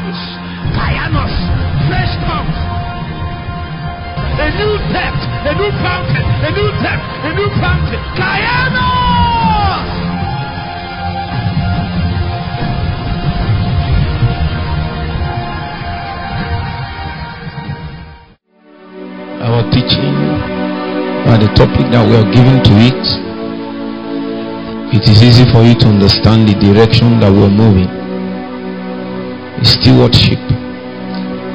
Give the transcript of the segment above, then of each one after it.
tongues. kainos. Fresh tongues. A new depth. A new fountain. A new depth. A new fountain. kainos. Our teaching and the topic that we are giving to it, it is easy for you to understand the direction that we are moving. Stewardship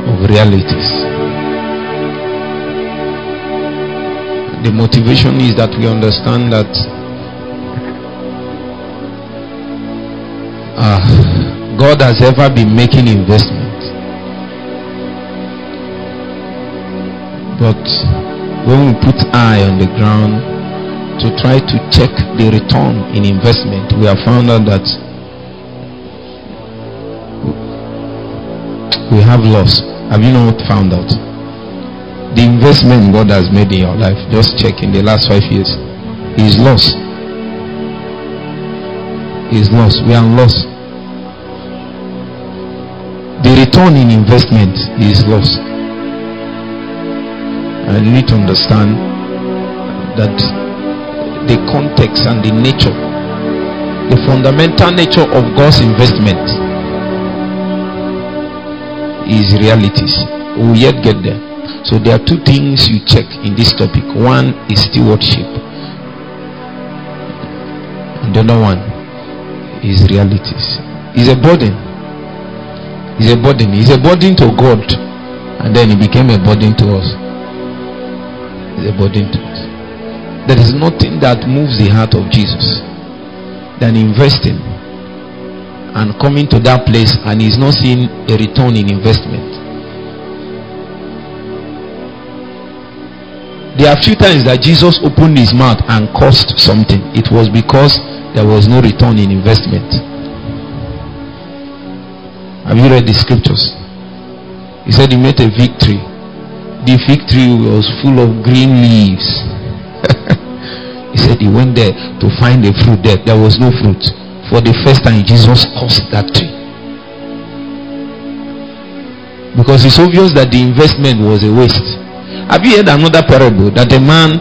of realities. The motivation is that we understand that uh, God has ever been making investments. But when we put eye on the ground to try to check the return in investment, we have found out that we have lost. Have you not found out? The investment God has made in your life, just check in the last five years, is lost. Is lost. We are lost. The return in investment is lost. And you need to understand that the context and the nature, the fundamental nature of God's investment is realities. We will yet get there. So there are two things you check in this topic. One is stewardship, and the other one is realities. Is a burden. Is a burden. Is a burden to God, and then it became a burden to us is a burden to us. There is nothing that moves the heart of Jesus than investing and coming to that place and he's not seeing a return in investment. There are few times that Jesus opened his mouth and cost something. It was because there was no return in investment. Have you read the scriptures? He said he met a victory the tree was full of green leaves. he said he went there to find a fruit there. There was no fruit. For the first time, Jesus cursed that tree. Because it's obvious that the investment was a waste. Have you heard another parable that a man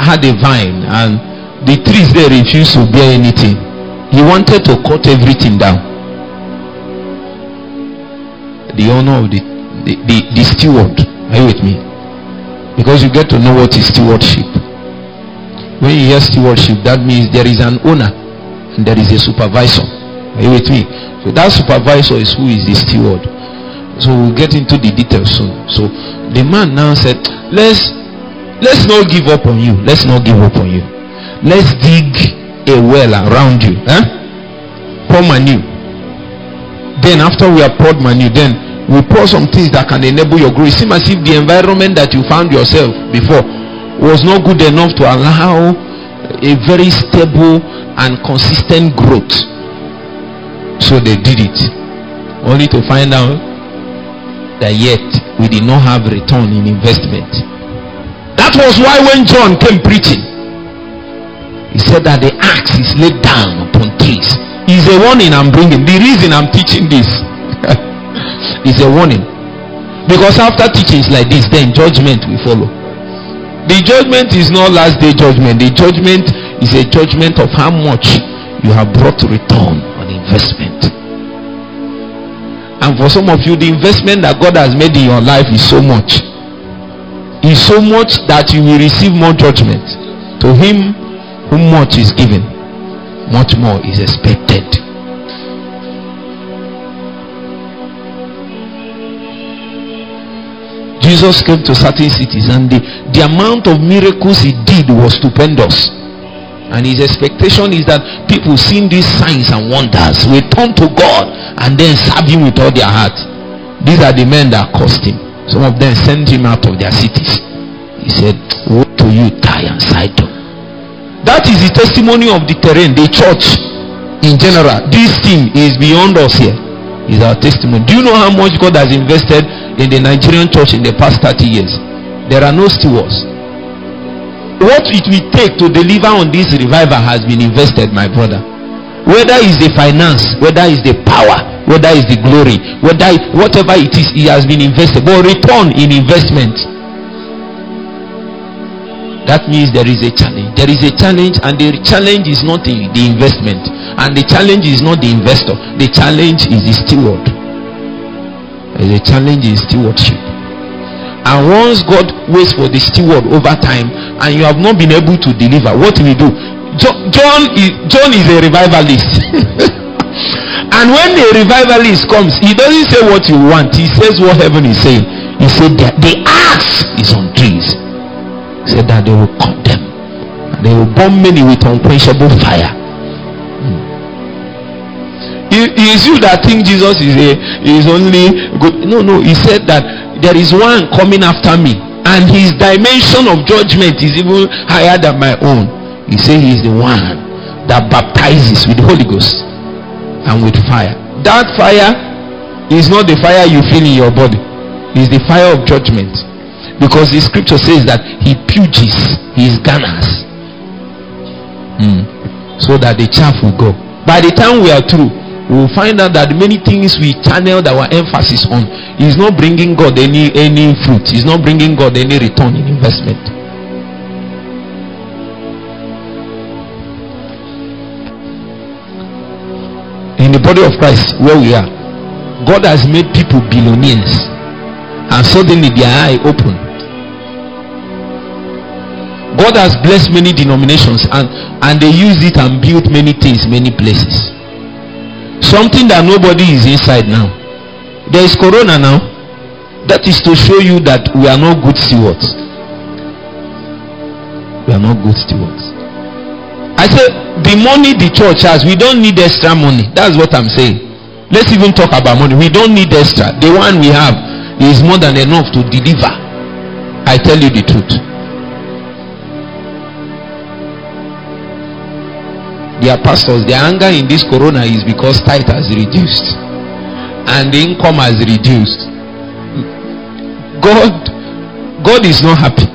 had a vine and the trees there refused to bear anything? He wanted to cut everything down. The owner of the, the, the, the steward are you with me? Because you get to know what is stewardship. When you hear stewardship, that means there is an owner there is a supervisor. Are you with me? So that supervisor is who is the steward. So we'll get into the details soon. So the man now said, Let's let's not give up on you. Let's not give up on you. Let's dig a well around you. Huh? Pour manure. Then after we have poured manure, then we pour some things that can enable your growth. It seems as if the environment that you found yourself before was not good enough to allow a very stable and consistent growth. So they did it. Only to find out that yet we did not have return in investment. That was why when John came preaching, he said that the axe is laid down upon trees. Is a warning I'm bringing. The reason I'm teaching this is a warning. Because after teachings like this, then judgment will follow. The judgment is not last day judgment. The judgment is a judgment of how much you have brought return on investment. And for some of you, the investment that God has made in your life is so much. Is so much that you will receive more judgment. To him whom much is given, much more is expected. Jesus came to certain cities and the, the amount of miracles he did was stupendous. And his expectation is that people seeing these signs and wonders will turn to God and then serve him with all their heart. These are the men that caused him. Some of them sent him out of their cities. He said, Woe to you, Tyre and Sidon. That is the testimony of the terrain, the church in general. This thing is beyond us here. Is our testimony. Do you know how much God has invested in the Nigerian church in the past 30 years? There are no stewards. What it will take to deliver on this revival has been invested, my brother. Whether it's the finance, whether it's the power, whether it's the glory, whether whatever it is, he has been invested. But return in investment. That means there is a challenge. There is a challenge, and the challenge is not the, the investment, and the challenge is not the investor. The challenge is the steward. Is a challenge in stewardship. And once God waits for the steward over time, and you have not been able to deliver, what will he do? John is, John is a revivalist. and when a revivalist comes, he doesn't say what you want, he says what heaven is saying. He said that the axe is on trees He said that they will cut them they will burn many with unquenchable fire is you that think jesus is a is only good. No no he said that there is one coming after me and his dimension of judgment is even higher than my own. He said he is the one that baptizes with the holy ghost and with fire. That fire is not the fire you feel in your body. Is the fire of judgment. Because the scripture says that he purges his gunners mm. so that the chaff will go. By the time we are through we will find out that many things we channeled our emphasis on is not bringing god any any fruit. Is not bringing god any return in investment. In the body of christ where we are god has made people billionaires. And suddenly their eye open. God has blessed many denominations and, and they use it and built many things, many places. Something that nobody is inside now. There is corona now. That is to show you that we are not good stewards. We are not good stewards. I say the money the church has, we don't need extra money. That's what I'm saying. Let's even talk about money. We don't need extra. The one we have is more than enough to deliver. I tell you the truth. Their pastors their anger in this corona is because tithe has reduced and the income has reduced. God god is not happy.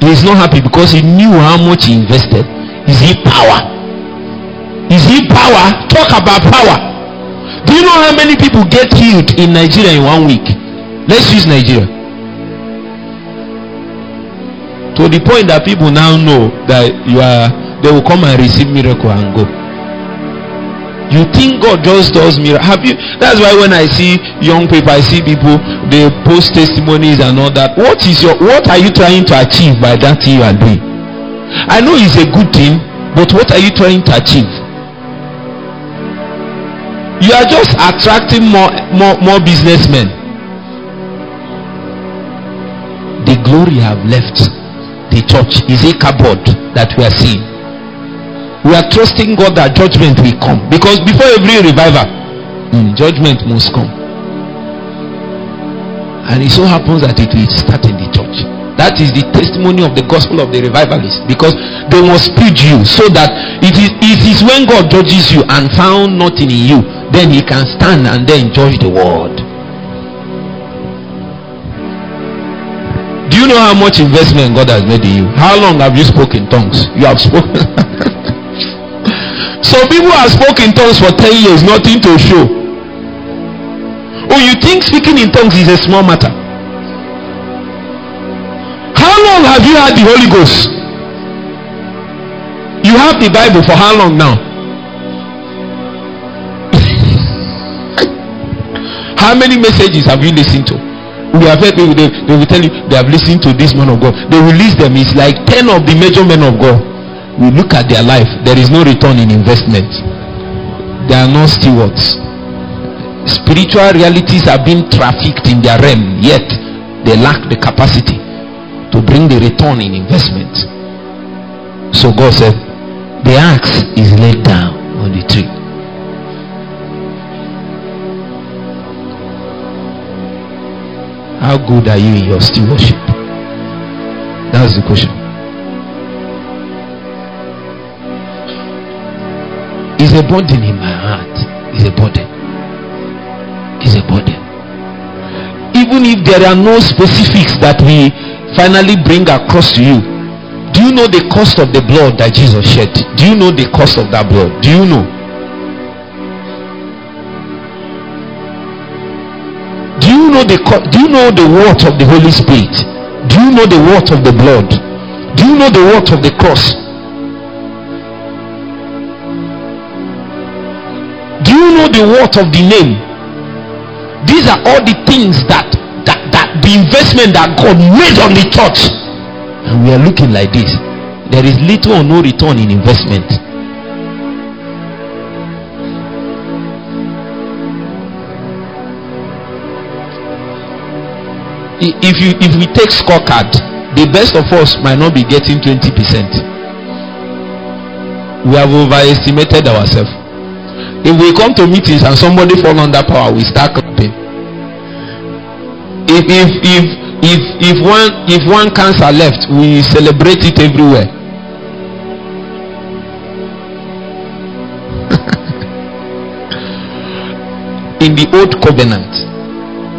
He is not happy because he knew how much he invested. Is he power? Is he power? Talk about power. Do you know how many people get healed in nigeria in one week? Let's use nigeria. To the point that people now know that you are they will come and receive miracle and go. You think god just does miracle? Have you that's why when i see young people i see people they post testimonies and all that. What is your what are you trying to achieve by that thing you are doing? I know it's a good thing but what are you trying to achieve? You are just attracting more more more businessmen. The glory have left the church. Is Ichabod that we are seeing we are trusting God that judgment will come because before every revival, mm, judgment must come. And it so happens that it will start in the church. That is the testimony of the gospel of the revivalist because they must preach you so that it is, it is when God judges you and found nothing in you, then he can stand and then judge the world. Do you know how much investment God has made in you? How long have you spoken tongues? You have spoken. Some people have spoken in tongues for 10 years, nothing to show. Oh, you think speaking in tongues is a small matter? How long have you had the Holy Ghost? You have the Bible for how long now? how many messages have you listened to? We have heard people, they, they will tell you they have listened to this man of God. They release them. It's like 10 of the major men of God we look at their life, there is no return in investment. They are not stewards. Spiritual realities are being trafficked in their realm, yet they lack the capacity to bring the return in investment. So God said, The axe is laid down on the tree. How good are you in your stewardship? That's the question. Is a burden in my heart. Is a burden. Is a burden. Even if there are no specifics that we finally bring across to you, do you know the cost of the blood that Jesus shed? Do you know the cost of that blood? Do you know? Do you know the do you know the worth of the Holy Spirit? Do you know the worth of the blood? Do you know the worth of the cross? Do you know the worth of the name? These are all the things that that that the investment that God made on the church. And we are looking like this. There is little or no return in investment. if you if we take scorecard the best of us might not be getting 20 percent we have overestimated ourselves if we come to meetings and somebody fall under power we start clapping. If if if if if one if one cancer left we celebrate it everywhere. In the old covenant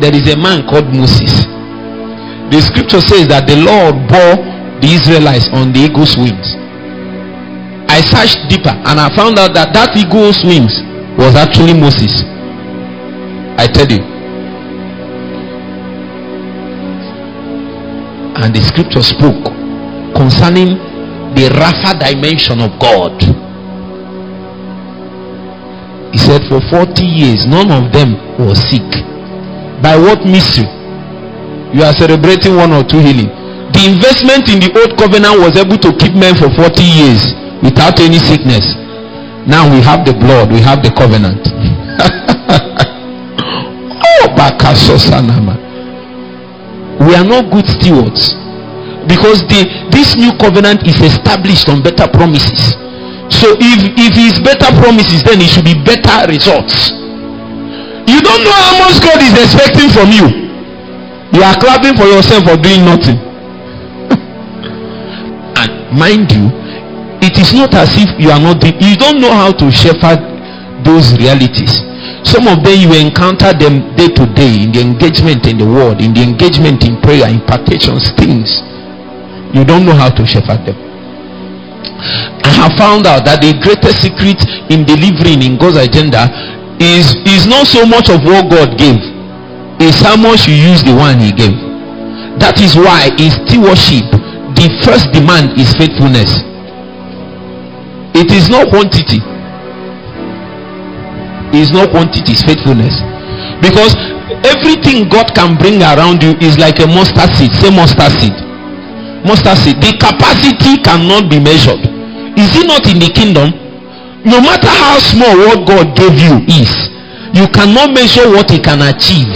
there is a man called moses. The scripture says that the Lord bore the Israelites on the eagle's wings. I searched deeper and I found out that that eagle's wings was actually Moses. I tell you. And the scripture spoke concerning the Rapha dimension of God. He said, For 40 years, none of them was sick. By what mystery? you are celebrating one or two healing the investment in the old covenant was able to keep men for 40 years without any sickness now we have the blood we have the covenant. Oh we are not good stewards. Because the this new covenant is established on better promises. So if if it's better promises then it should be better results. You don't know how much god is expecting from you. You are clapping for yourself for doing nothing. And mind you it is not as if you are not you don't know how to shepherd those realities. Some of them you encounter them day to day in the engagement in the world in the engagement in prayer impartations things. You don't know how to shepherd them. I have found out that the greatest secret in delivering in god's agenda is is not so much of what god gave is how much you use the one he gave. That is why in stewardship the first demand is faithfulness it is not quantity. It is not quantity it's faithfulness. Because everything god can bring around you is like a mustard seed. Say mustard seed. Mustard seed. The capacity cannot be measured. Is it not in the kingdom? No matter how small what god gave you is you cannot measure what he can achieve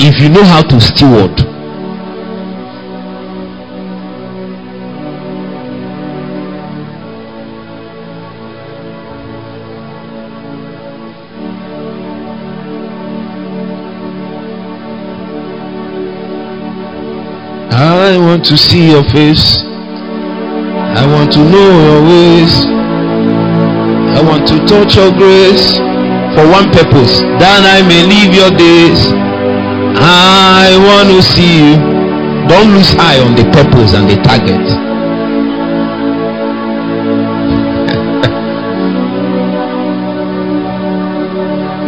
if you know how to steward want to see your face. I want to know your ways. I want to touch your grace for one purpose, that I may live your days I want to see you. Don't lose eye on the purpose and the target.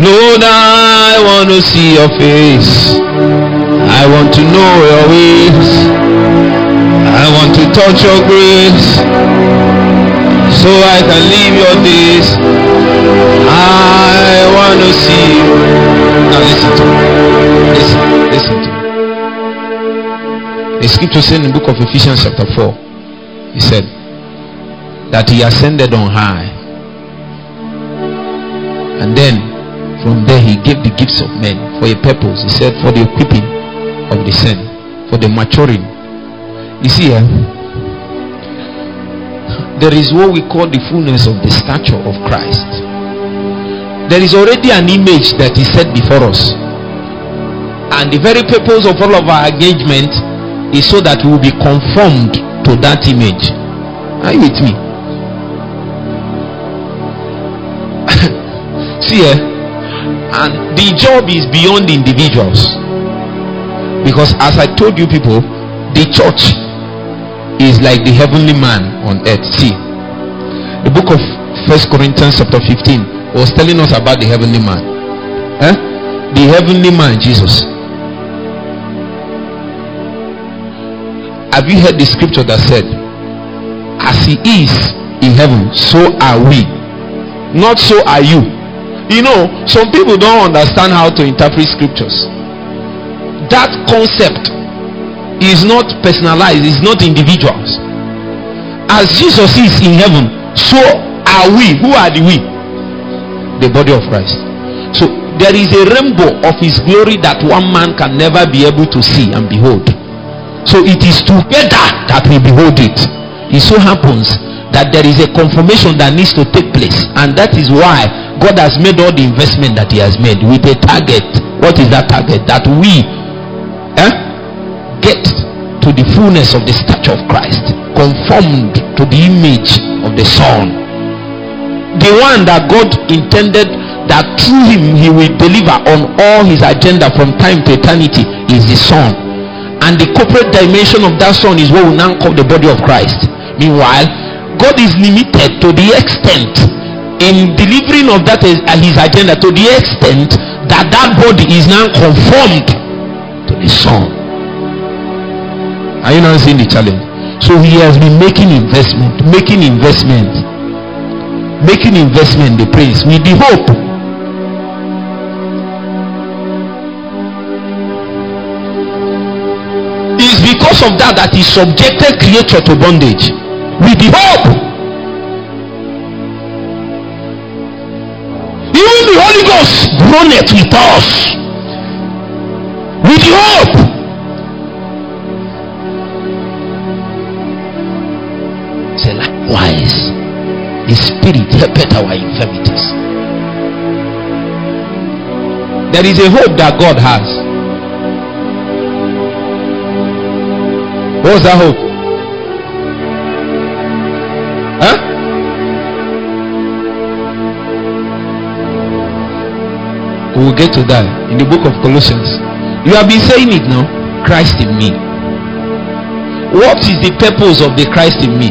Lord, I want to see your face. I want to know your ways. I want to touch your grace so I can live your days. I want to see you. Now listen to me. Listen, listen to me. The scripture said in the book of Ephesians, chapter 4, he said that he ascended on high. And then from there he gave the gifts of men for a purpose. He said, for the equipping of the saint, for the maturing. You see, eh? there is what we call the fullness of the stature of Christ. There is already an image that is set before us and the very purpose of all of our engagement is so that we will be conformed to that image are you with me see eh? and the job is beyond individuals because as i told you people the church is like the heavenly man on earth see the book of first corinthians chapter 15 was telling us about the heavenly man eh? the heavenly man Jesus. Have you heard the scripture that said, As he is in heaven, so are we. Not so are you. You know, some people don't understand how to interpret scriptures. That concept is not personalized, it's not individuals. As Jesus is in heaven, so are we. Who are the we? The body of Christ. So there is a rainbow of his glory that one man can never be able to see and behold. So it is together that we behold it. It so happens that there is a confirmation that needs to take place, and that is why God has made all the investment that He has made with a target. What is that target? That we eh, get to the fullness of the stature of Christ, conformed to the image of the Son. The one that God intended that through Him He will deliver on all His agenda from time to eternity is the Son and the corporate dimension of that son is what we now call the body of Christ. Meanwhile, God is limited to the extent in delivering of that uh, his agenda to the extent that that body is now conformed the son. Are you not seeing the challenge? So he has been making investment, making investment, making investment. In the praise with the hope It's because of that that he subjected creature to bondage with the hope even the holy ghost groaneth with us with hope say likewise the spirit helpeth our infirmities there is a hope that god has What's that hope? Huh? We will get to that in the book of Colossians. You have been saying it now. Christ in me. What is the purpose of the Christ in me?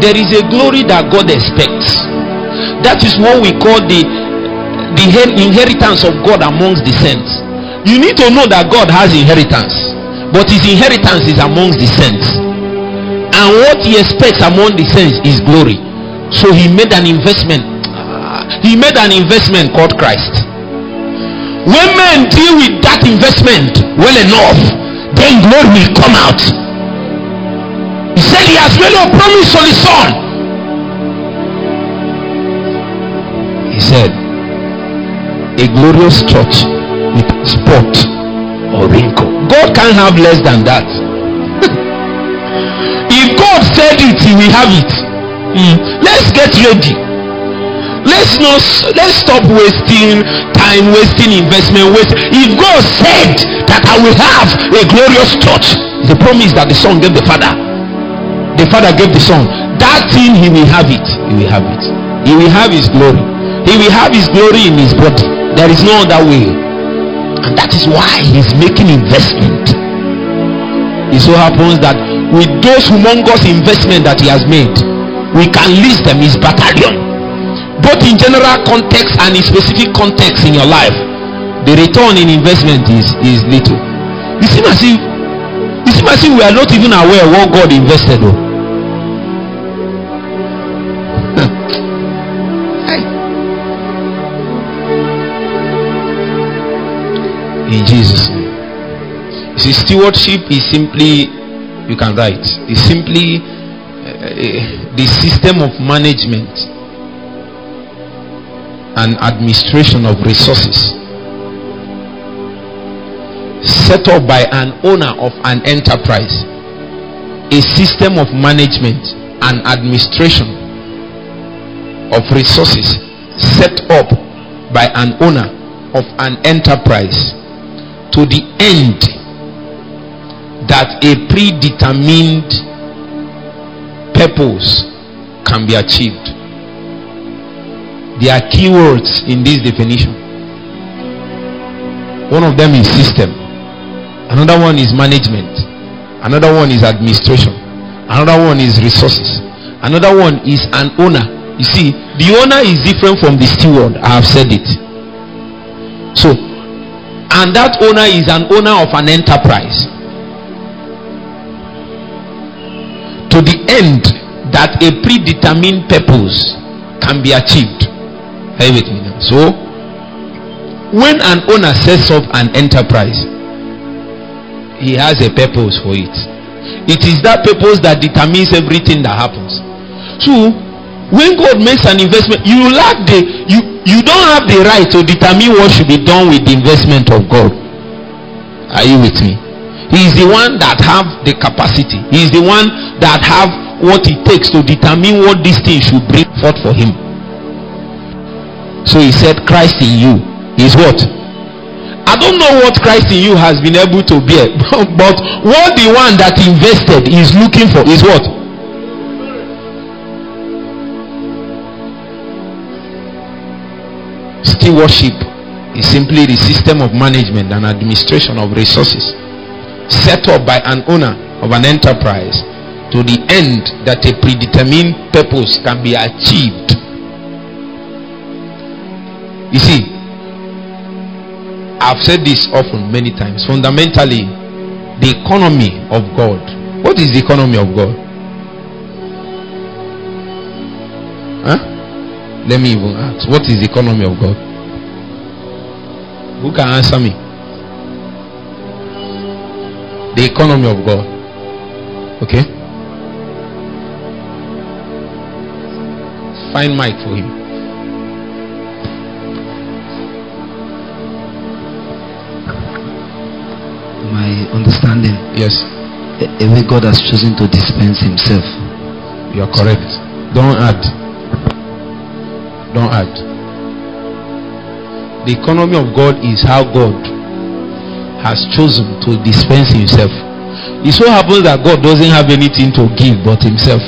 There is a glory that God expects. That is what we call the the inheritance of God amongst the saints you need to know that God has inheritance, but his inheritance is amongst the saints, and what he expects among the saints is glory. So he made an investment. Ah, he made an investment called Christ. When men deal with that investment well enough, then glory will come out. He said he has made a promise on the son. He said, a glorious church with spot or wrinkle. God can't have less than that. if God said it, He will have it. Mm. Let's get ready. Let's not let's stop wasting time, wasting investment. Waste. If God said that I will have a glorious church, the promise that the Son gave the Father, the Father gave the Son. That thing He will have it. He will have it. He will have His glory. He will have His glory in His body. There is no other way and that is why he's making investment it so happens that with those humongous investment that he has made we can list them his battalion both in general context and in specific context in your life the return in investment is is little. You seem as if you seem as if we are not even aware what god invested though. In Jesus' name. You see, stewardship is simply, you can write, is simply uh, the system of management and administration of resources set up by an owner of an enterprise. A system of management and administration of resources set up by an owner of an enterprise to the end that a predetermined purpose can be achieved. There are keywords in this definition. One of them is system, another one is management, another one is administration, another one is resources, another one is an owner. You see, The owner is different from the steward. I have said it. So, and that owner is an owner of an enterprise. To the end that a predetermined purpose can be achieved. Are you with me now? So, when an owner sets up an enterprise, he has a purpose for it. It is that purpose that determines everything that happens. So, when God makes an investment, you lack the you you don't have the right to determine what should be done with the investment of God. Are you with me? He is the one that have the capacity. He is the one that have what it takes to determine what this thing should bring forth for him. So he said, Christ in you is what? I don't know what Christ in you has been able to bear, but what the one that invested is looking for is what? Stewardship is simply the system of management and administration of resources set up by an owner of an enterprise to the end that a predetermined purpose can be achieved. You see, I've said this often many times. Fundamentally, the economy of God. What is the economy of God? Huh? Let me even ask. What is the economy of God? Who can answer me? The economy of God. Okay? Find Mike for him. Understanding, Yes, a, way God has chosen to dispense Himself. you are correct. Don't add. Don't add. The economy of God is how God has chosen to dispense Himself. It so happens that God doesn't have anything to give but Himself.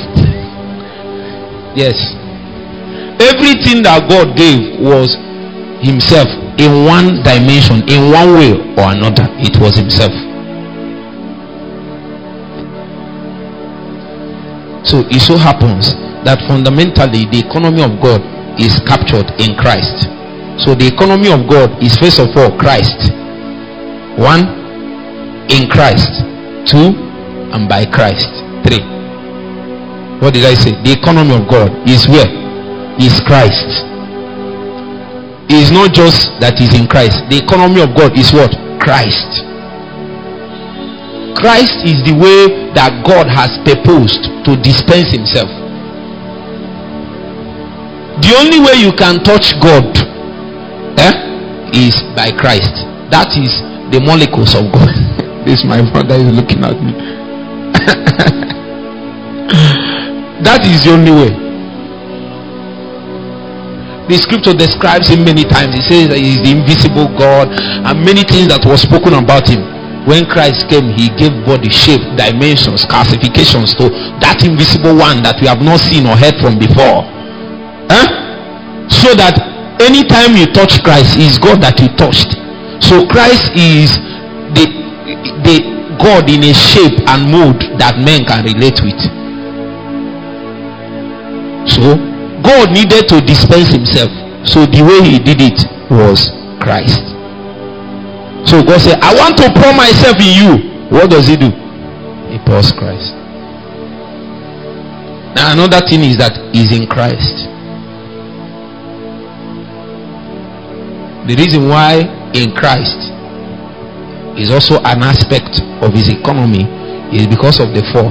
Yes. Everything that God gave was Himself in one dimension, in one way or another. It was Himself. So it so happens that fundamentally the economy of God is captured in Christ. So the economy of God is first of all Christ. One, in Christ. Two, and by Christ. Three. What did I say? The economy of God is where? Is Christ. It is not just that is in Christ. The economy of God is what? Christ. Christ is the way that God has proposed to dispense himself. The only way you can touch God eh, is by Christ. That is the molecules of God. this my mother is looking at me. that is the only way. The scripture describes him many times. It says that he is the invisible God, and many things that were spoken about him. When Christ came, he gave body shape, dimensions, classifications to that invisible one that we have not seen or heard from before. Huh? So that anytime you touch Christ, is God that you touched. So Christ is the the God in a shape and mode that men can relate with. So God needed to dispense himself. So the way he did it was Christ. So God said, I want to pour myself in you. What does he do? He pours Christ. Now another thing is that he's in Christ. The reason why in Christ is also an aspect of his economy is because of the fall.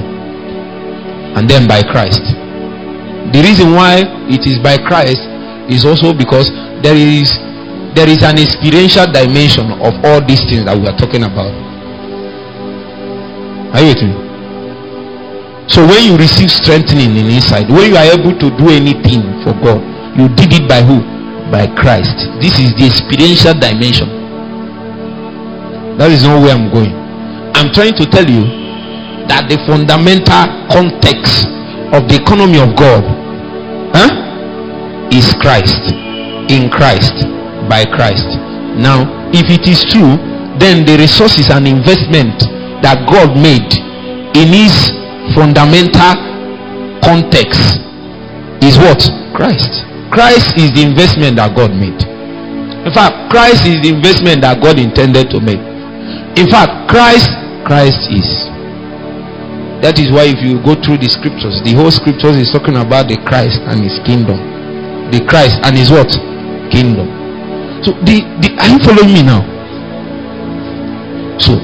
And then by Christ. The reason why it is by Christ is also because there is there is an experiential dimension of all these things that we are talking about. Are you with me? So when you receive strengthening in inside, when you are able to do anything for God, you did it by who? By Christ. This is the experiential dimension. That is not where I'm going. I'm trying to tell you that the fundamental context of the economy of God huh, is Christ. In Christ. By Christ. Now, if it is true, then the resources and investment that God made in his fundamental context is what? Christ. Christ is the investment that God made. In fact, Christ is the investment that God intended to make. In fact, Christ, Christ is. That is why if you go through the scriptures, the whole scriptures is talking about the Christ and his kingdom. The Christ and his what? Kingdom. So the, the are you following me now? So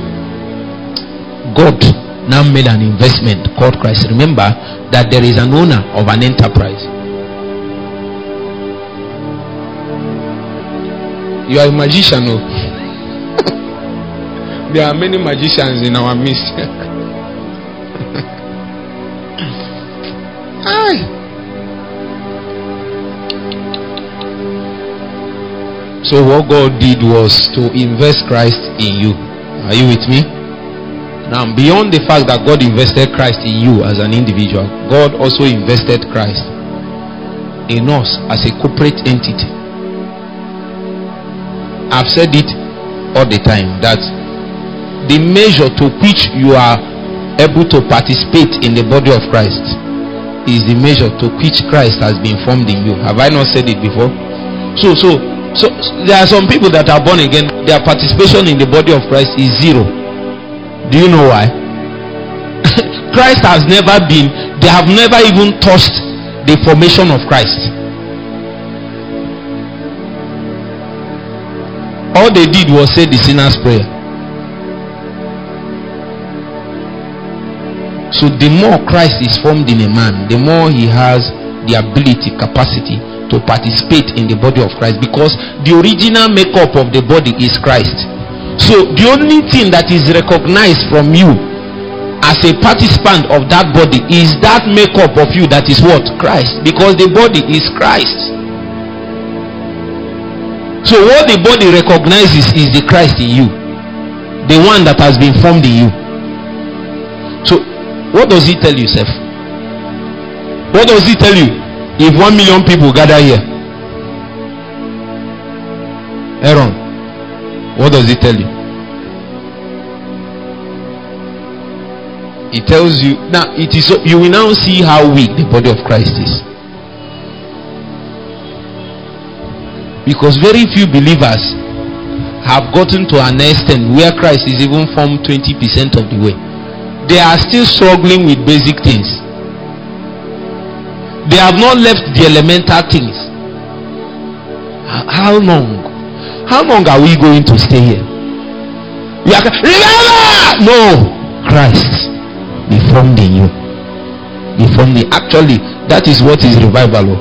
God now made an investment called Christ. Remember that there is an owner of an enterprise. You are a magician, no? Oh. there are many magicians in our midst. So what God did was to invest Christ in you. Are you with me? Now, beyond the fact that God invested Christ in you as an individual, God also invested Christ in us as a corporate entity. I've said it all the time that the measure to which you are able to participate in the body of Christ is the measure to which Christ has been formed in you. Have I not said it before? So, so, so there are some people that are born again, their participation in the body of Christ is zero. Do you know why? Christ has never been, they have never even touched the formation of Christ. All they did was say the sinner's prayer. So the more Christ is formed in a man, the more he has the ability, capacity to participate in the body of Christ because the original makeup of the body is Christ. So the only thing that is recognized from you as a participant of that body is that makeup of you that is what? Christ. Because the body is Christ. So what the body recognizes is the Christ in you. The one that has been formed in you. So what does he tell you, Seth? What does he tell you? If one million people gather here, Aaron, what does it tell you? it tells you now it is you will now see how weak the body of Christ is. Because very few believers have gotten to an extent where Christ is even formed 20% of the way they are still struggling with basic things. They have not left the elemental things. How long? How long are we going to stay here? We are remember no Christ be formed in you. Be formed in actually that is what is revival.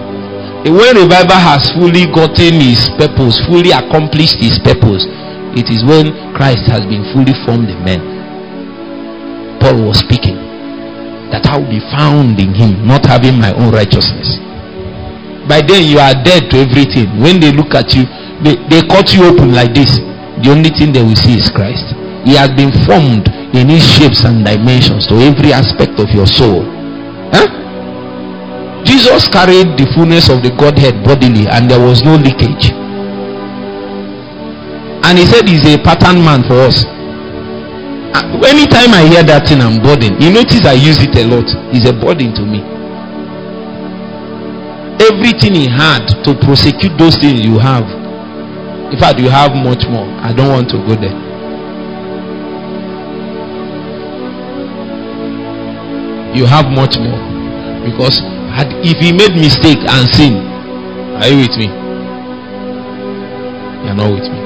When revival has fully gotten his purpose, fully accomplished his purpose, it is when Christ has been fully formed in men. Paul was speaking. That I will be found in him, not having my own righteousness. By then you are dead to everything. When they look at you, they, they cut you open like this. The only thing they will see is Christ. He has been formed in his shapes and dimensions to every aspect of your soul. Huh? Jesus carried the fullness of the Godhead bodily and there was no leakage. And he said he's a pattern man for us anytime I hear that thing, I'm burdened. You notice I use it a lot. It's a burden to me. Everything he had to prosecute those things you have. In fact, you have much more. I don't want to go there. You have much more. Because if he made mistake and sin, are you with me? You're not with me.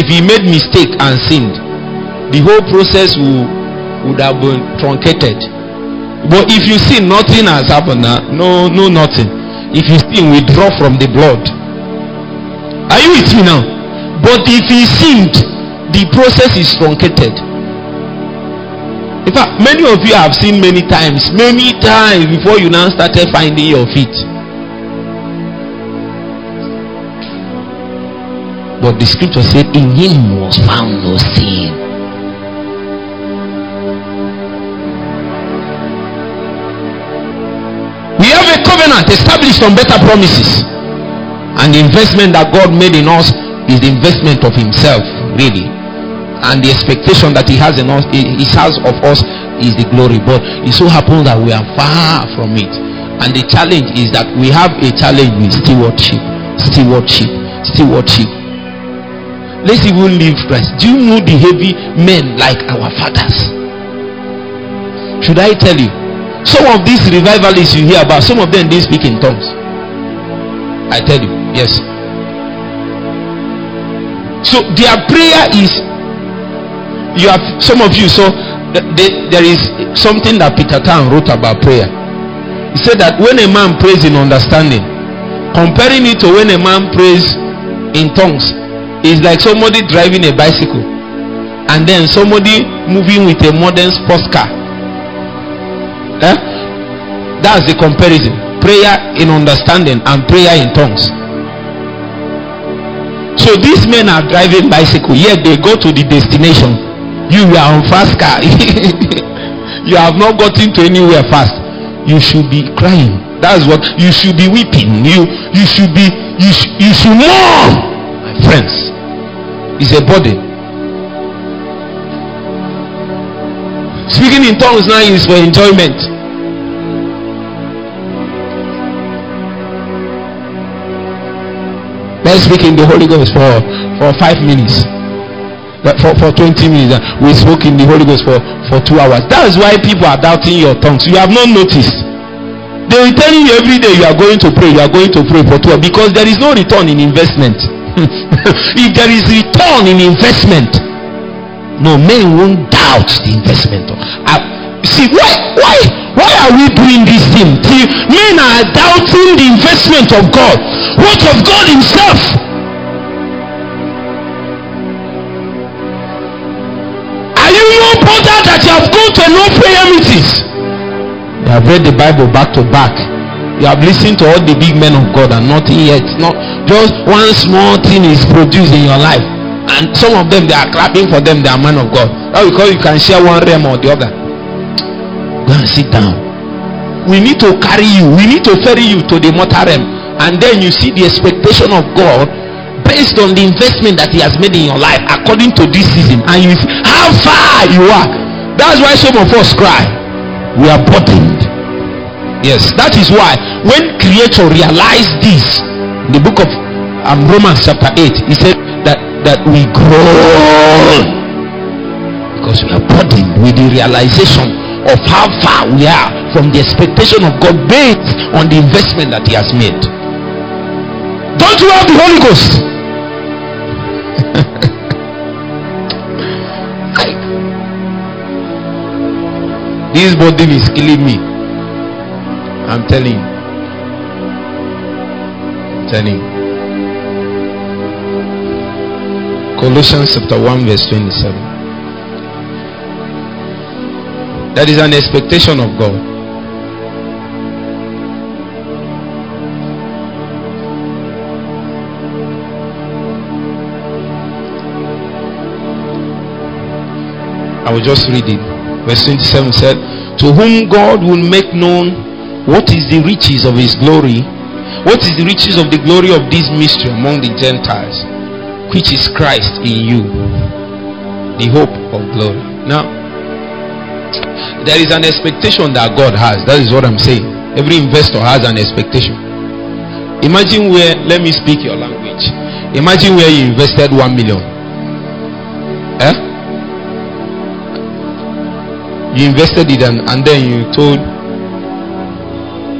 If he made mistake and sinned, the whole process will, would have been truncated. But if you see nothing has happened now, no, no, nothing. If you still withdraw from the blood, are you with me now? But if he sinned, the process is truncated. In fact, many of you have seen many times, many times before you now started finding your feet. But the scripture said, In him was found no sin. Covenant established on better promises. And the investment that God made in us is the investment of Himself, really. And the expectation that He has in us, He has of us, is the glory. But it so happens that we are far from it. And the challenge is that we have a challenge with stewardship. Stewardship. Stewardship. Let's even leave Christ. Do you know the heavy men like our fathers? Should I tell you? Some of these revivalists you hear about, some of them didn't speak in tongues. I tell you, yes. So their prayer is you have some of you so there is something that Peter Tan wrote about prayer. He said that when a man prays in understanding, comparing it to when a man prays in tongues, is like somebody driving a bicycle and then somebody moving with a modern sports car. Eh? That's the comparison. Prayer in understanding and prayer in tongues. So these men are driving bicycle, yet they go to the destination. You are on fast car. you have not gotten to anywhere fast. You should be crying. That's what you should be weeping. You you should be you, sh- you should mourn, my friends It's a body. Speaking in tongues now is for enjoyment. Let's speak in the Holy Ghost for, for five minutes. For, for 20 minutes. Uh, we spoke in the Holy Ghost for, for two hours. That's why people are doubting your tongues. You have not noticed. They will tell you every day you are going to pray, you are going to pray for two hours because there is no return in investment. if there is return in investment, no men won't doubt the investment. Uh, see why why why are we doing this thing? See, men are doubting the investment of God. What of God Himself? Are you no bothered that you have gone to no prayer meetings? You have read the Bible back to back you have listened to all the big men of God and nothing yet. Not just one small thing is produced in your life. And some of them they are clapping for them, they are men of God. Now because you can share one realm or the other. Go and sit down. We need to carry you, we need to ferry you to the mortal realm. And then you see the expectation of God based on the investment that He has made in your life according to this season. And you see how far you are. That's why some of us cry. We are burdened Yes, that is why when Creator realized this, the book of um, Romans chapter 8, he said that, we grow because we are burdened with the realization of how far we are from the expectation of God based on the investment that He has made. Don't you have the Holy Ghost? this burden is killing me. I'm telling you. I'm telling you. Colossians chapter 1, verse 27. That is an expectation of God. I will just read it. Verse 27 said, To whom God will make known what is the riches of his glory? What is the riches of the glory of this mystery among the Gentiles, which is Christ in you, the hope of glory? Now, there is an expectation that God has. That is what I'm saying. Every investor has an expectation. Imagine where, let me speak your language. Imagine where you invested one million. Eh? You invested it and, and then you told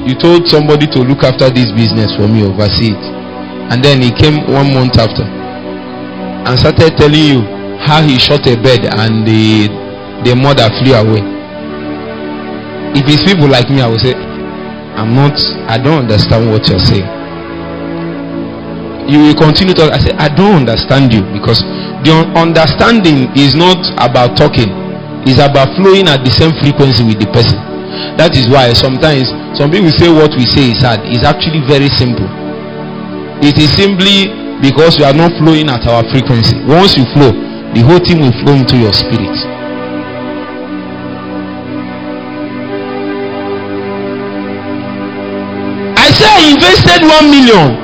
you told somebody to look after this business for me, oversee it. And then he came one month after and started telling you how he shot a bird and the, the mother flew away. If it's people like me, I will say, I'm not, I don't understand what you're saying. You will continue to, I say, I don't understand you because the understanding is not about talking, it's about flowing at the same frequency with the person. That is why sometimes some people say what we say is hard. It's actually very simple. It is simply because you are not flowing at our frequency. Once you flow, the whole thing will flow into your spirit. I say I invested one million,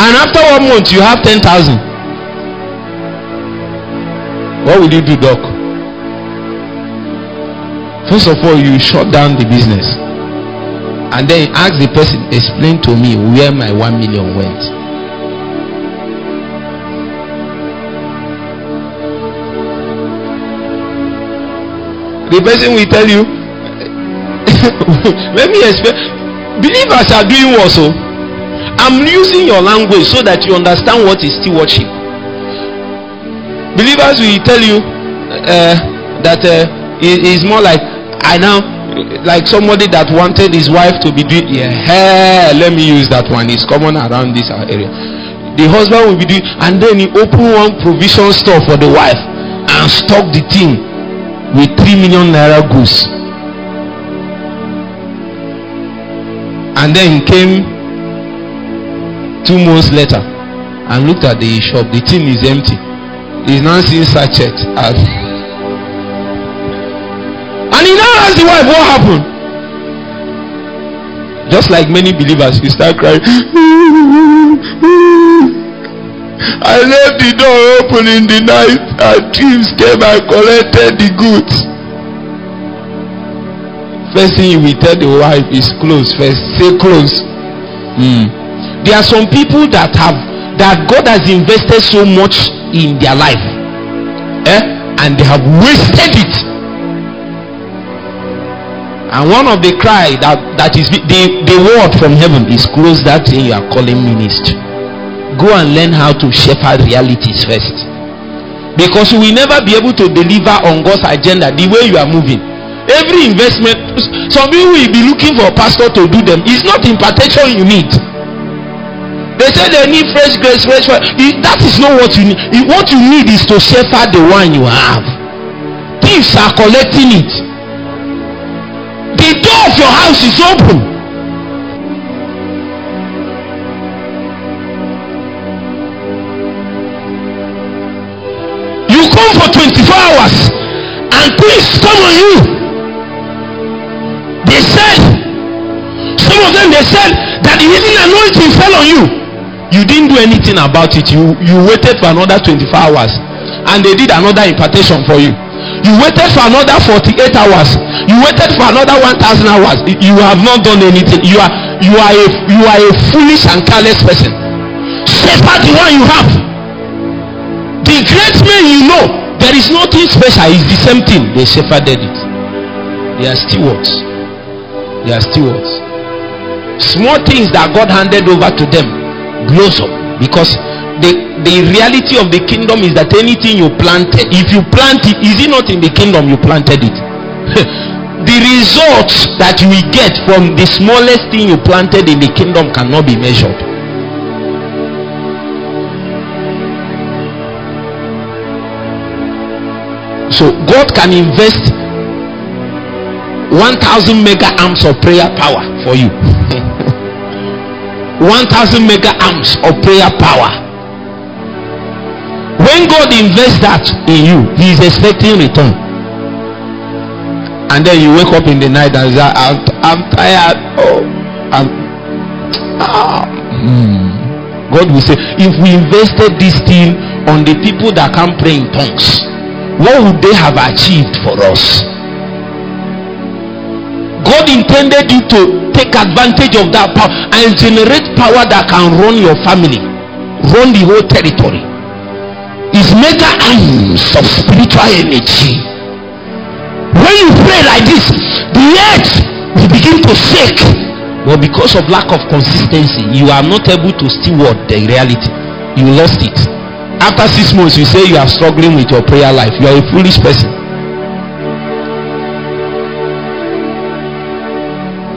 and after one month you have ten thousand. What will you do, Doc? First of all, you shut down the business. And then ask the person, explain to me where my one million went. The person will tell you, let me explain. Believers are doing what so? I'm using your language so that you understand what is still stewardship. Believers will tell you uh, that uh, it is more like I now like somebody that wanted his wife to be doing yeah hey, let me use that one it's common around this area the husband will be doing and then he open one provision store for the wife and stock the thing with three million naira goods. And then he came two months later and looked at the shop. The thing is empty. He's now seeing sachet as and he now ask the wife what happened? Just like many believers you start crying i left the door open in the night and thieves came and collected the goods. First thing you will tell the wife is close first. Say close mm. there are some people that have that god has invested so much in their life. Eh? and they have wasted it. And one of the cry that that is the the word from heaven is close that thing you are calling ministry go and learn how to shepherd realities first. Because you will never be able to deliver on god's agenda the way you are moving. Every investment some people will be looking for a pastor to do them. It's not impartation you need. They say they need fresh grace fresh that is not what you need. What you need is to shepherd the one you have. Thieves are collecting it. The door of your house is open. On you. They said, some of them they said that the healing anointing fell on you. You didn't do anything about it. You you waited for another 24 hours and they did another impartation for you. You waited for another 48 hours you waited for another 1000 hours you have not done anything you are you are a you are a foolish and careless person shepherd the one you have the great men you know there is nothing special. It's the same thing. They shepherded it. They are stewards. They are stewards. Small things that god handed over to them blows up because the the reality of the kingdom is that anything you planted if you plant it is it not in the kingdom you planted it? The results that you get from the smallest thing you planted in the kingdom cannot be measured. So God can invest 1000 mega amps of prayer power for you. 1000 mega amps of prayer power. When God invests that in you, He is expecting return and then you wake up in the night and say i'm, I'm tired oh i'm ah. hmm. god will say if we invested this thing on the people that can pray in tongues what would they have achieved for us? God intended you to take advantage of that power and generate power that can run your family run the whole territory. Is mega amps of spiritual energy. When you pray like this the earth will begin to shake. But because of lack of consistency you are not able to steward the reality. You lost it after six months you say you are struggling with your prayer life. You are a foolish person.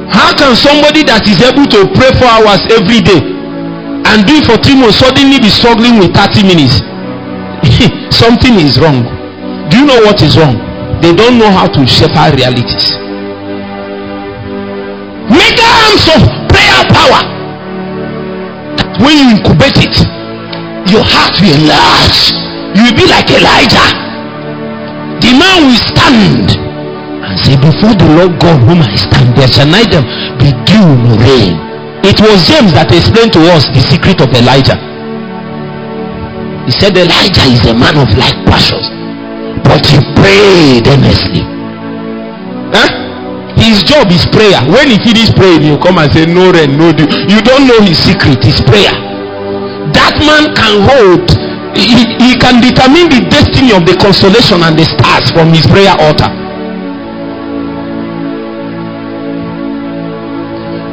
How can somebody that is able to pray four hours every day and do it for three months suddenly be struggling with 30 minutes? Something is wrong. Do you know what is wrong? They don't know how to shepherd realities. Mega amps of prayer power. When you incubate it your heart will enlarge you will be like elijah. The man will stand and say before the lord god whom i stand. There shall neither be dew nor rain. It was james that explained to us the secret of elijah. He said elijah is a man of like passions but he prayed earnestly. Huh? his job is prayer. When he finish praying he come and say no rain no dew. You don't know his secret. His prayer man can hold he, he can determine the destiny of the constellation and the stars from his prayer altar.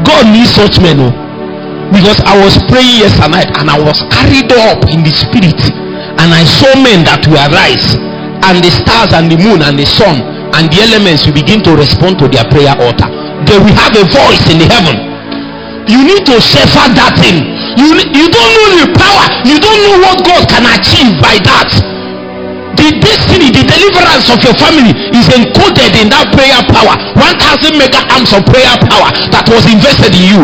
God needs such men oh. Because i was praying yesterday night and i was carried up in the spirit and i saw men that will arise and the stars and the moon and the sun and the elements will begin to respond to their prayer altar. They will have a voice in the heaven. You need to shepherd that thing you you don't know the power. You don't know what god can achieve by that. The destiny the deliverance of your family is encoded in that prayer power. 1000 mega amps of prayer power that was invested in you.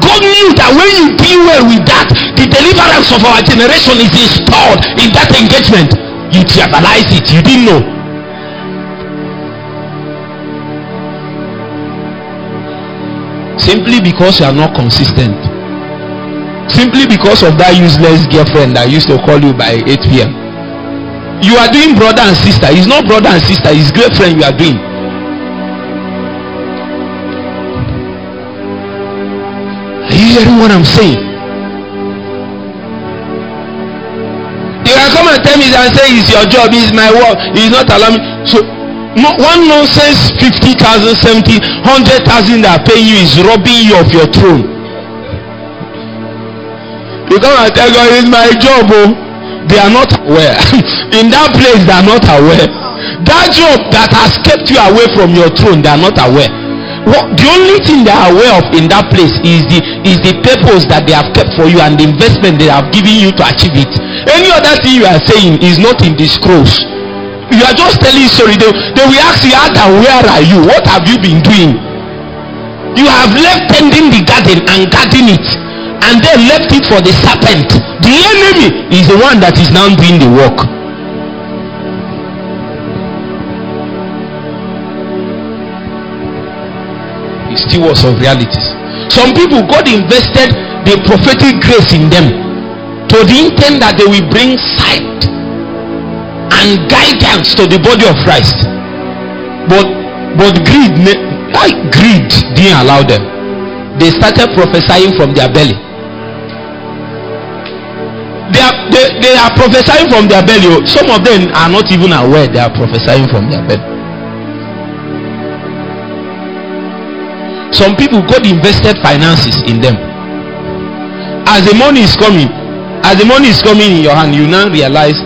God knew that when you deal well with that the deliverance of our generation is installed in that engagement. You trivialize it. You didn't know. Simply because you are not consistent simply because of that useless girlfriend that used to call you by 8 p.m you are doing brother and sister. It's not brother and sister. It's girlfriend you are doing. Are you hearing what i'm saying? You can come and tell me and say it's your job it's my work it's not allowing so one nonsense fifty thousand seventy hundred thousand that pay you is robbing you of your throne you come and tell God it's my job oh they are not aware. In that place they are not aware. That job that has kept you away from your throne they are not aware. What the only thing they are aware of in that place is the is the purpose that they have kept for you and the investment they have given you to achieve it. Any other thing you are saying is not in the scrolls. You are just telling story. They, they will ask you adam where are you? What have you been doing? You have left tending the garden and guarding it and then left it for the serpent the enemy is the one that is now doing the work the stewards of realities some people god invested the prophetic grace in them to the intent that they will bring sight and guidance to the body of Christ. But but greed greed didn't allow them. They started prophesying from their belly. They are they, they are prophesying from their belly. oh. Some of them are not even aware they are prophesying from their belly. Some people God invested finances in them. As the money is coming, as the money is coming in your hand, you now realize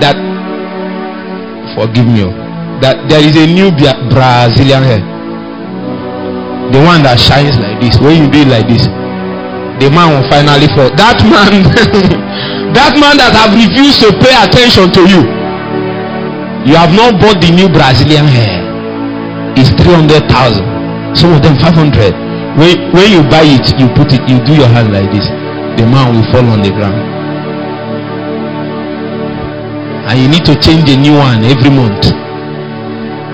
that forgive me oh, that there is a new brazilian hair the one that shines like this when you do like this the man will finally fall that man that man that have refused to pay attention to you you have not bought the new brazilian hair. It's three hundred thousand. Some of them five hundred. When when you buy it you put it you do your hand like this. The man will fall on the ground. And you need to change a new one every month.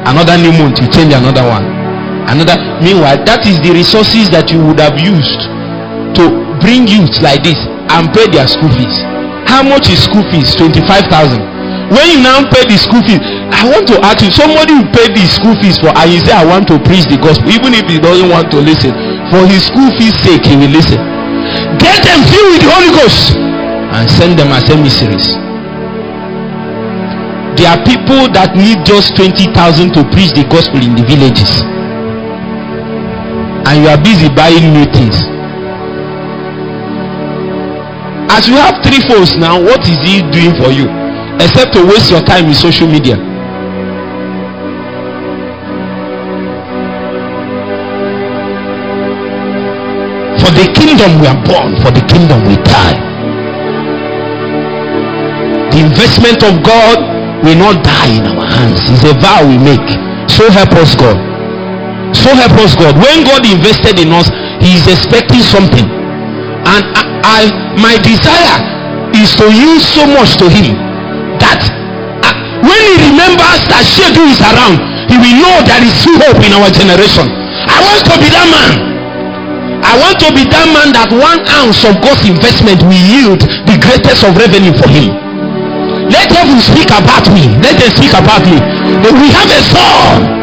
Another new month you change another one. Another meanwhile that is the resources that you would have used to bring youth like this and pay their school fees how much is school fees? Twenty-five thousand. When you now pay the school fees i want to ask you somebody who pay the school fees for and say i want to preach the gospel even if he doesn't want to listen. For his school fees sake he will listen. Get them filled with the holy ghost and send them as emissaries. There are people that need just 20,000 to preach the gospel in the villages. And you are busy buying new things as you have three phones now what is he doing for you? Except to waste your time in social media. For the kingdom we are born for the kingdom we die. The investment of god will not die in our hands. It's a vow we make. So help us god. So help us god. When god invested in us he is expecting something. And I my desire is to use so much to him that uh, when he remembers that Shedu is around he will know there is hope in our generation. I want to be that man. I want to be that man that one ounce of god's investment will yield the greatest of revenue for him. Let heaven speak about me. Let them speak about me. We have a son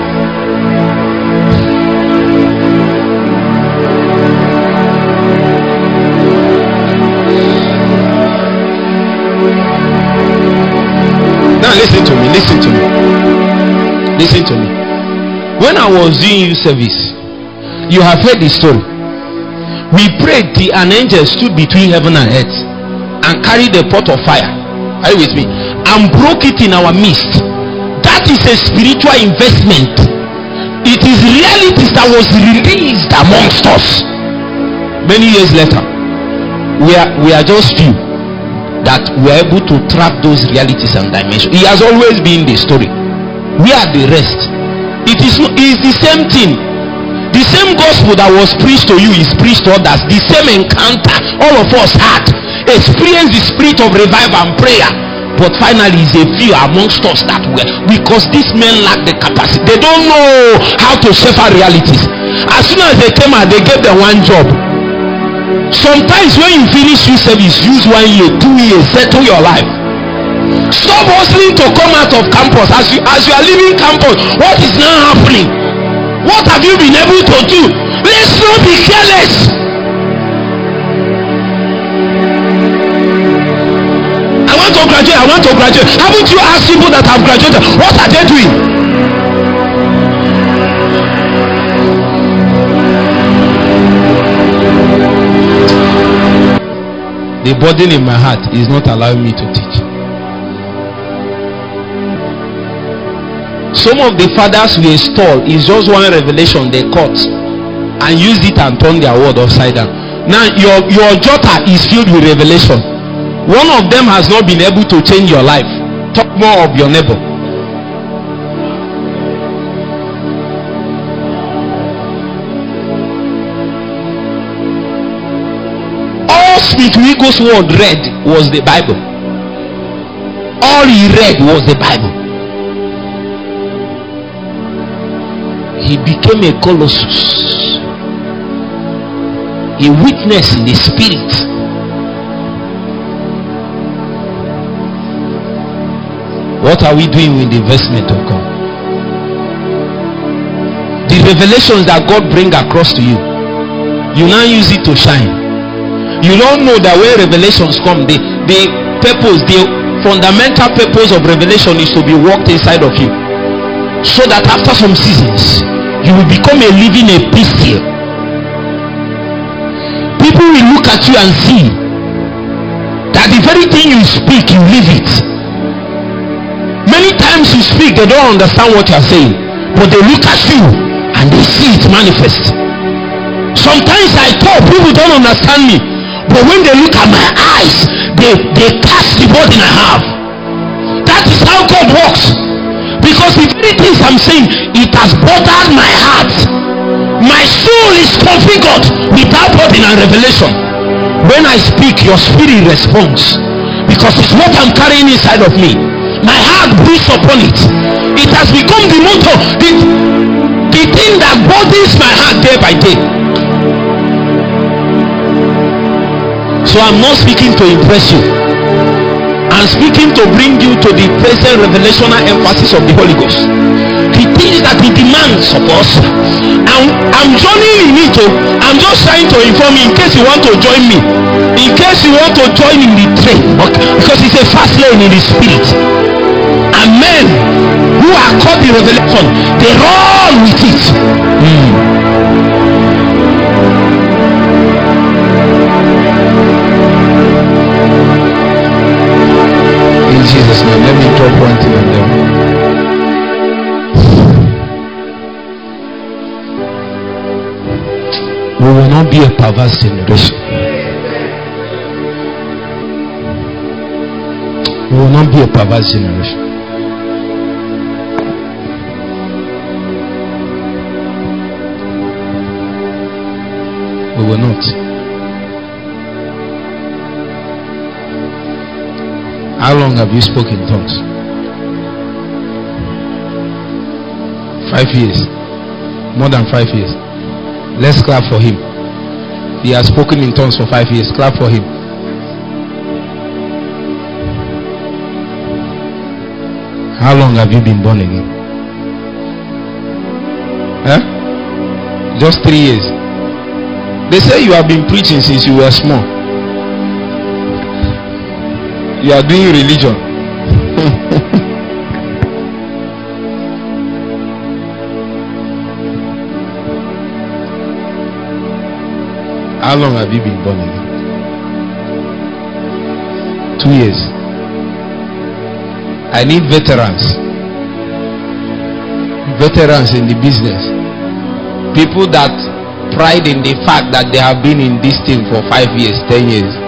When I was doing youth service, you have heard the story. We prayed till an angel stood between heaven and earth and carried a pot of fire. Are you with me? And broke it in our midst. That is a spiritual investment. It is realities that was released amongst us. Many years later, we are we are just few that we are able to track those realities and dimensions. He has always been the story. We are the rest. It is is the same thing. The same gospel that was preached to you is preached to others. The same encounter all of us had. Experience the spirit of revival and prayer. But finally, it's a few amongst us that were because these men lack the capacity. They don't know how to suffer realities. As soon as they came out, they gave them one job sometimes when you finish your service use one year two years settle your life stop hustling to come out of campus. As you as you are leaving campus what is now happening? What have you been able to do? Let's not be careless. I want to graduate i want to graduate. Haven't you asked people that have graduated? What are they doing? The burden in my heart is not allowing me to teach. Some of the fathers we install is just one revelation they caught and use it and turn their word upside down. Now your your daughter is filled with revelation. One of them has not been able to change your life. Talk more of your neighbor. Smith Wigglesworth read was the Bible. All he read was the Bible. He became a colossus, a witness in the spirit. What are we doing with the investment of God? The revelations that God bring across to you, you now use it to shine you don't know that when revelations come the the purpose the fundamental purpose of revelation is to be worked inside of you so that after some seasons you will become a living epistle people will look at you and see that the very thing you speak you live it many times you speak they don't understand what you are saying but they look at you and they see it manifest sometimes i talk people don't understand me but when they look at my eyes, they, they catch the burden I have. That is how God works. Very things I'm saying, it has bothered my heart. My soul is configured without burden and revelation. When I speak, your spirit responds. Because it's what I'm carrying inside of me. My heart breathes upon it. It has become the motto, the, the thing that burdens my heart day by day. So I'm not speaking to impress you. I'm speaking to bring you to the present revelational emphasis of the Holy Ghost. The things that He demands of us. I'm, I'm joining in it. Oh. I'm just trying to inform you in case you want to join me. In case you want to join in the train. Because it's a fast lane in the spirit. And men who are caught in revelation, they run with it. Mm. Jesus' name. Let me drop one thing on them. We will not be a perverse generation. We will not be a perverse generation. We will not. Long have you spoken tongues? Five years. More than five years. Let's clap for him. He has spoken in tongues for five years. Clap for him. How long have you been born again? Huh? Just three years. They say you have been preaching since you were small you are doing religion. How long have you been born again? Two years. I need veterans. Veterans in the business. People that pride in the fact that they have been in this thing for five years ten years.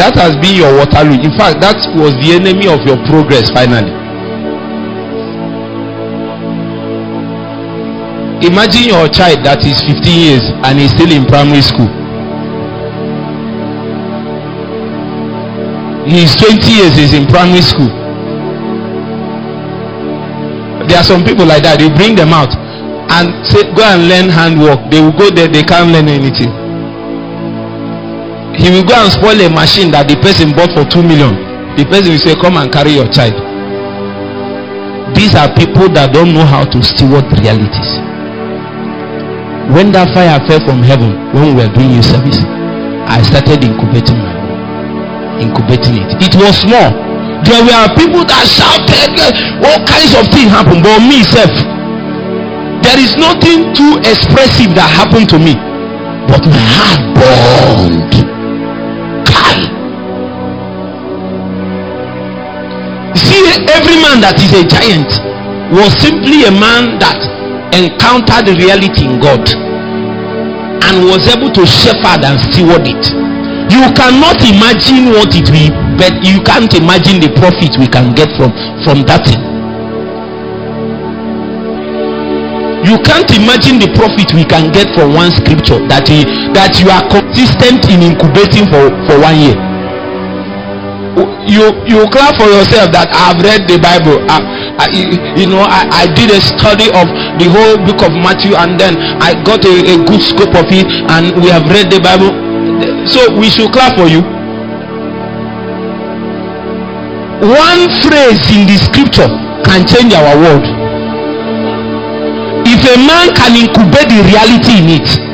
That has been your Waterloo. In fact, that was the enemy of your progress finally. Imagine your child that is 15 years and is still in primary school. He is 20 years, is in primary school. There are some people like that, you bring them out and say, Go and learn handwork. They will go there, they can't learn anything. He will go and spoil a machine that the person bought for 2 million. The person will say, Come and carry your child. These are people that don't know how to steward realities. When that fire fell from heaven, when we were doing your service, I started incubating my incubating it. It was small. There were people that shouted, eh, all kinds of things happened, but me self, there is nothing too expressive that happened to me, but my heart burned. Kai. See, every man that is a giant was simply a man that encountered reality in God and was able to shepherd and steward it. You cannot imagine what it will, but you can't imagine the profit we can get from from that thing. You can't imagine the profit we can get from one scripture that he, that you are consistent in incubating for, for one year. You you clap for yourself that i have read the bible. I, I, you know I, I did a study of the whole book of matthew and then i got a, a good scope of it and we have read the bible. So we should clap for you. One phrase in the scripture can change our world if a man can incubate the reality in it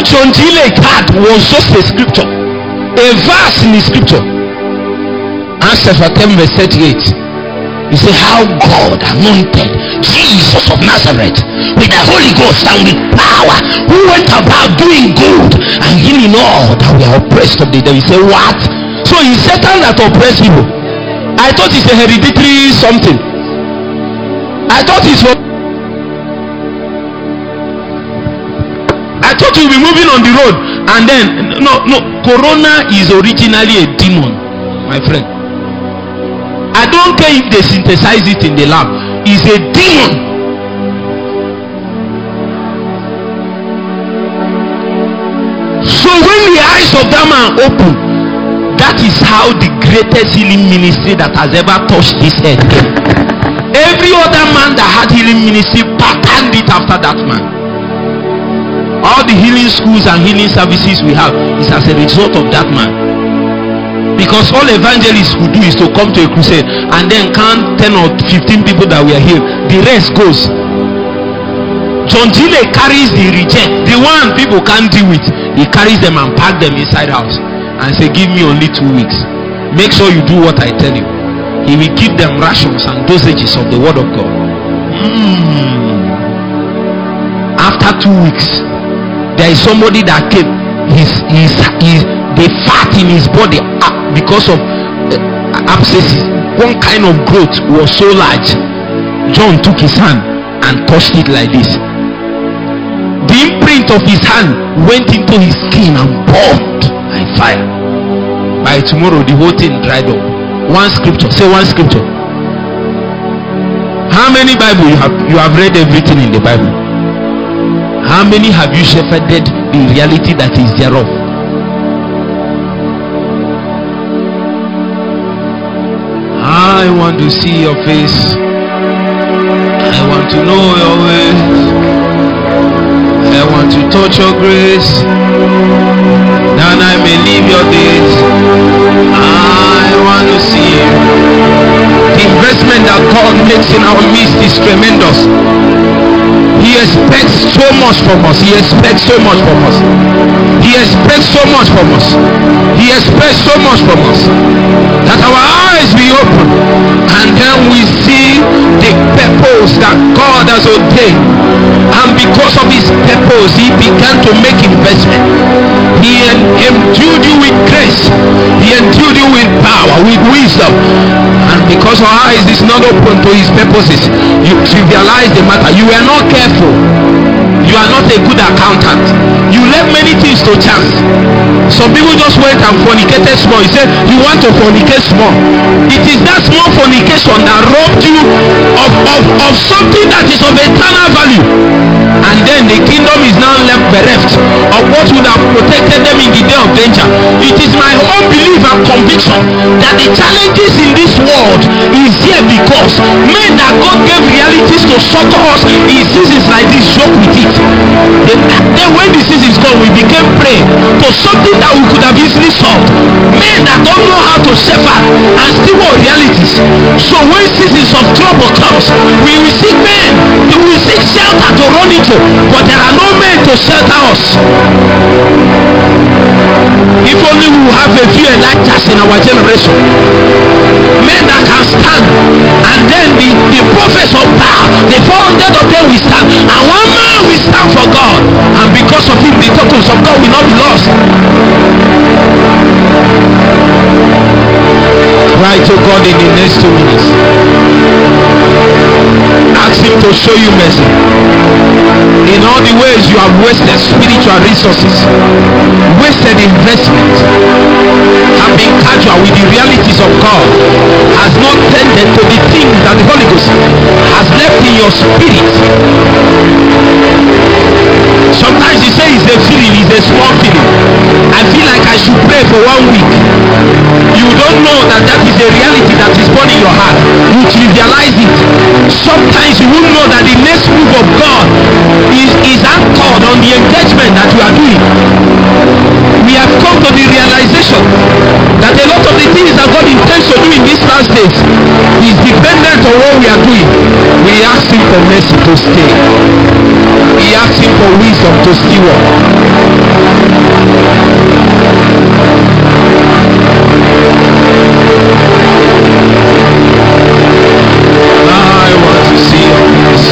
John G. Lake had was just a scripture, a verse in the scripture. Answer for 10 verse 38. You say, How God anointed Jesus of Nazareth with the Holy Ghost and with power, who went about doing good and healing all that were oppressed of the devil. You say, What? So it's Satan that oppressed people. I thought it's a hereditary something. I thought it's for thought you'll be moving on the road and then no no corona is originally a demon my friend. I don't care if they synthesize it in the lab. It's a demon. So when the eyes of that man open that is how the greatest healing ministry that has ever touched this earth every other man that had healing ministry patterned it after that man. All the healing schools and healing services we have is as a result of that man. Because all evangelists would do is to come to a crusade and then count 10 or 15 people that were healed. The rest goes. John G. Lake carries the reject. The one people can't deal with he carries them and pack them inside house and say give me only two weeks. Make sure you do what i tell you. He will give them rations and dosages of the word of god. Mm. after two weeks there is somebody that came. His his his the fat in his body uh, because of uh, abscesses one kind of growth was so large. John took his hand and touched it like this. The imprint of his hand went into his skin and burned like fire by tomorrow the whole thing dried up one scripture say one scripture how many bible you have you have read everything in the bible how many have you shepherded the reality that is thereof? I want to see your face. I want to know your ways. I want to touch your grace. Live your days. I want to see you. The investment that God makes in our midst is tremendous. He expects so much from us. He expects so much from us. He expects so much from us. He expects so much from us. That our eyes be open and then we see the purpose that God has ordained. And because of his purpose, he began to make investment. He endued you with grace. He endued you with power, with wisdom. And because your eyes is not open to his purposes, you trivialize the matter. You were not careful. You are not a good accountant. You left many things to chance. Some people just went and fornicated small. He said, You want to fornicate small. It is that small fornication that robbed you of, of, of something that is of eternal value. And then the kingdom is now left bereft of what would have protected them in the day of danger. It is my own belief and conviction that the challenges in this world is here because men that God gave realities to succor us in seasons like this joke with it. Then, when the seasons come, we became prey for something that we could have easily solved. Men that don't know how to suffer and still want realities. So when seasons of trouble comes, we will seek men, we will seek shelter to run into, but there are no men to shelter us. If only we will have a few Elijahs in our generation. Men that can stand. And then the, the prophets of Baal, the 400 of them will stand. And one man of the tokens of God will not be lost. Cry to oh God in the next two minutes. Ask him to show you mercy. In all the ways you have wasted spiritual resources, wasted investment, and been casual with the realities of God, has not tended to the things that the Holy Ghost has left in your spirit. Sometimes you say it's a feeling, it's a small feeling. I feel like I should pray for one week. You don't know that that is a reality that is born in your heart. You trivialize it. Sometimes you won't know that the next move of God is, is anchored on the engagement that you are doing. We have come to the realization that a lot of the things that God intends to do in these last days is dependent on what we are doing. We ask Him for mercy to stay. He asked for wisdom to steward. I want to see your face.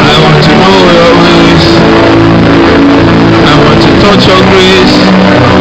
I want to know your. I want to touch your grace.